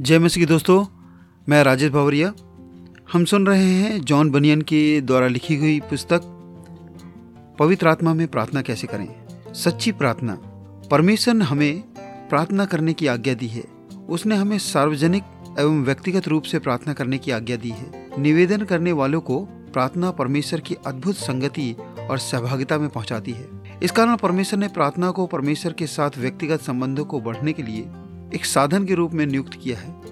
जय मसीह की दोस्तों, मैं राजेश भावरिया। हम सुन रहे हैं जॉन बनियन के द्वारा लिखी हुई पुस्तक, पवित्र आत्मा में प्रार्थना कैसे करें? सच्ची प्रार्थना। परमेश्वर ने हमें प्रार्थना करने की आज्ञा दी है। उसने हमें सार्वजनिक एवं व्यक्तिगत रूप से प्रार्थना करने की आज्ञा दी है। निवेदन करने वालों को प्रार्थना परमेश्वर की अद्भुत संगति और सहभागिता में पहुंचाती है। इस कारण परमेश्वर ने प्रार्थना को परमेश्वर के साथ व्यक्तिगत संबंधों को बढ़ने के लिए एक साधन के रूप में नियुक्त किया है।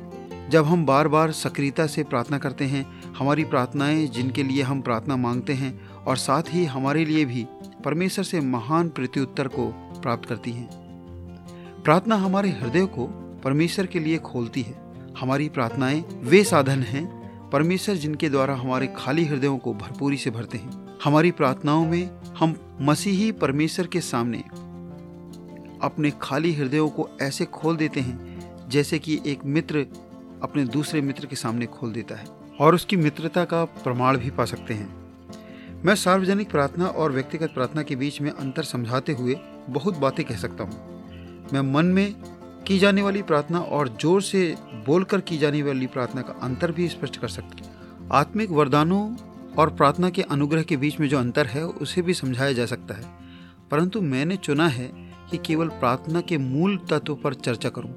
जब हम बार बार सक्रियता से प्रार्थना करते हैं, हमारी प्रार्थनाएँ जिनके लिए हम प्रार्थना मांगते हैं और साथ ही हमारे लिए भी परमेश्वर से महान प्रत्युत्तर को प्राप्त करती हैं। प्रार्थना हमारे हृदय को परमेश्वर के लिए खोलती है। हमारी प्रार्थनाएँ वे साधन हैं, परमेश्वर जिनके द्वारा हमारे खाली हृदयों को भरपूरी से भरते हैं। हमारी प्रार्थनाओं में हम मसीही परमेश्वर के सामने अपने खाली हृदयों को ऐसे खोल देते हैं, जैसे कि एक मित्र अपने दूसरे मित्र के सामने खोल देता है, और उसकी मित्रता का प्रमाण भी पा सकते हैं। मैं सार्वजनिक प्रार्थना और व्यक्तिगत प्रार्थना के बीच में अंतर समझाते हुए बहुत बातें कह सकता हूँ। मैं मन में की जाने वाली प्रार्थना और ज़ोर से बोलकर की जाने वाली प्रार्थना का अंतर भी स्पष्ट कर सकता हूँ। आत्मिक वरदानों और प्रार्थना के अनुग्रह के बीच में जो अंतर है, उसे भी समझाया जा सकता है। परंतु मैंने चुना है कि केवल प्रार्थना के मूल तत्व पर चर्चा करूँ,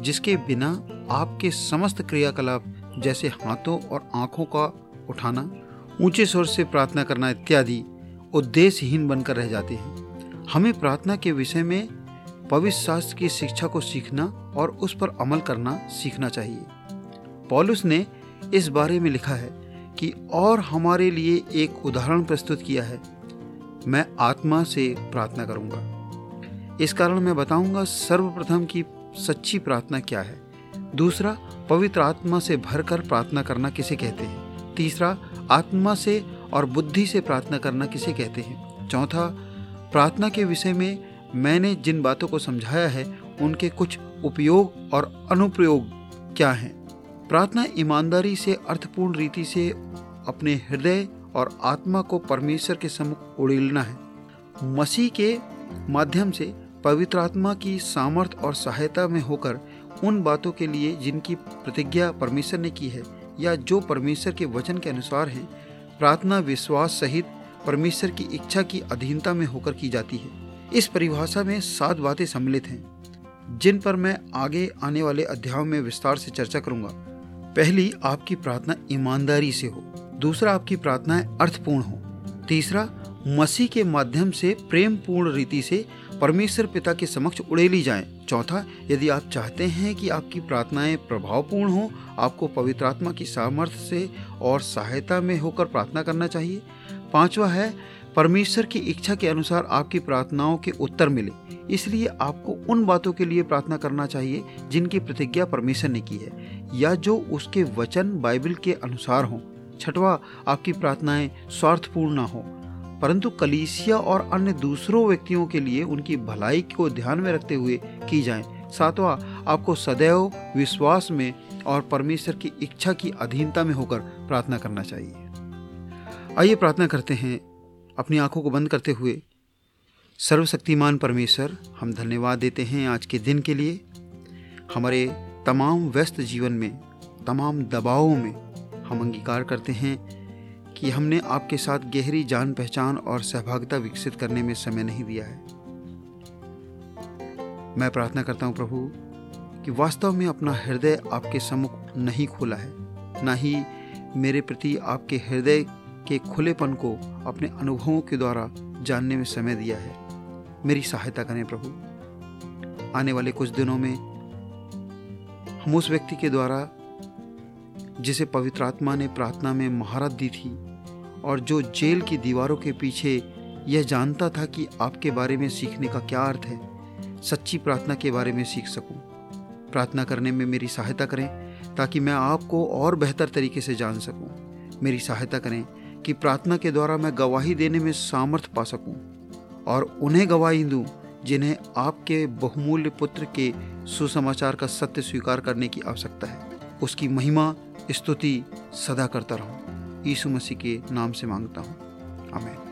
जिसके बिना आपके समस्त क्रियाकलाप जैसे हाथों और आँखों का उठाना ऊँचे स्वर से प्रार्थना करना इत्यादि उद्देश्यहीन बनकर रह जाते हैं। हमें प्रार्थना के विषय में पवित्र शास्त्र की शिक्षा को सीखना और उस पर अमल करना सीखना चाहिए। पॉलुस ने इस बारे में लिखा है कि और हमारे लिए एक उदाहरण प्रस्तुत किया है। मैं आत्मा से प्रार्थना करूँगा। इस कारण मैं बताऊँगा सर्वप्रथम की सच्ची प्रार्थना क्या है। दूसरा, पवित्र आत्मा से भरकर प्रार्थना करना किसे कहते हैं। तीसरा, आत्मा से और बुद्धि से प्रार्थना करना किसे कहते हैं। चौथा, प्रार्थना के विषय में मैंने जिन बातों को समझाया है, उनके कुछ उपयोग और अनुप्रयोग क्या हैं। प्रार्थना ईमानदारी से, अर्थपूर्ण रीति से अपने हृदय और आत्मा को परमेश्वर के सम्मुख उड़ेलना है। मसीह के माध्यम से पवित्र आत्मा की सामर्थ और सहायता में होकर उन बातों के लिए जिनकी प्रतिज्ञा परमेश्वर ने की है या जो परमेश्वर के वचन के अनुसार है, प्रार्थना विश्वास सहित परमेश्वर की इच्छा की अधीनता में होकर की जाती है। इस परिभाषा में सात बातें सम्मिलित हैं, जिन पर मैं आगे आने वाले अध्याय में विस्तार से चर्चा करूँगा। पहली, आपकी प्रार्थना ईमानदारी से हो। दूसरा, आपकी प्रार्थनाएँ अर्थपूर्ण हो। तीसरा मसीह के माध्यम से प्रेम पूर्ण रीति से परमेश्वर पिता के समक्ष उड़ेली जाएँ। चौथा, यदि आप चाहते हैं कि आपकी प्रार्थनाएँ प्रभावपूर्ण हो, आपको पवित्र आत्मा की सामर्थ्य से और सहायता में होकर प्रार्थना करना चाहिए। पांचवा है, परमेश्वर की इच्छा के अनुसार आपकी प्रार्थनाओं के उत्तर मिले। इसलिए आपको उन बातों के लिए प्रार्थना करना चाहिए जिनकी प्रतिज्ञा परमेश्वर ने की है, या जो उसके वचन बाइबल के अनुसार हों। छठवा, आपकी प्रार्थनाएँ स्वार्थपूर्ण ना हो। परंतु कलीसिया और अन्य दूसरों व्यक्तियों के लिए उनकी भलाई को ध्यान में रखते हुए की जाए। सातवां, आपको सदैव विश्वास में और परमेश्वर की इच्छा की अधीनता में होकर प्रार्थना करना चाहिए। आइए प्रार्थना करते हैं। अपनी आँखों को बंद करते हुए, सर्वशक्तिमान परमेश्वर, हम धन्यवाद देते हैं आज के दिन के लिए। हमारे तमाम व्यस्त जीवन में, तमाम दबावों में हम अंगीकार करते हैं। कि हमने आपके साथ गहरी जान पहचान और सहभागिता विकसित करने में समय नहीं दिया है। मैं प्रार्थना करता हूँ प्रभु, कि वास्तव में अपना हृदय आपके सम्मुख नहीं खोला है, ना ही मेरे प्रति आपके हृदय के खुलेपन को अपने अनुभवों के द्वारा जानने में समय दिया है। मेरी सहायता करें प्रभु। आने वाले कुछ दिनों में हम उस व्यक्ति के द्वारा, जिसे पवित्र आत्मा ने प्रार्थना में महारत दी थी और जो जेल की दीवारों के पीछे यह जानता था कि आपके बारे में सीखने का क्या अर्थ है, सच्ची प्रार्थना के बारे में सीख सकूँ। प्रार्थना करने में मेरी सहायता करें, ताकि मैं आपको और बेहतर तरीके से जान सकूँ। मेरी सहायता करें कि प्रार्थना के द्वारा मैं गवाही देने में सामर्थ्य पा सकूँ और उन्हें गवाही दूँ, जिन्हें आपके बहुमूल्य पुत्र के सुसमाचार का सत्य स्वीकार करने की आवश्यकता है उसकी महिमा, स्तुति सदा करता रहूँ यीशु मसीह के नाम से माँगता हूँ। आमेन।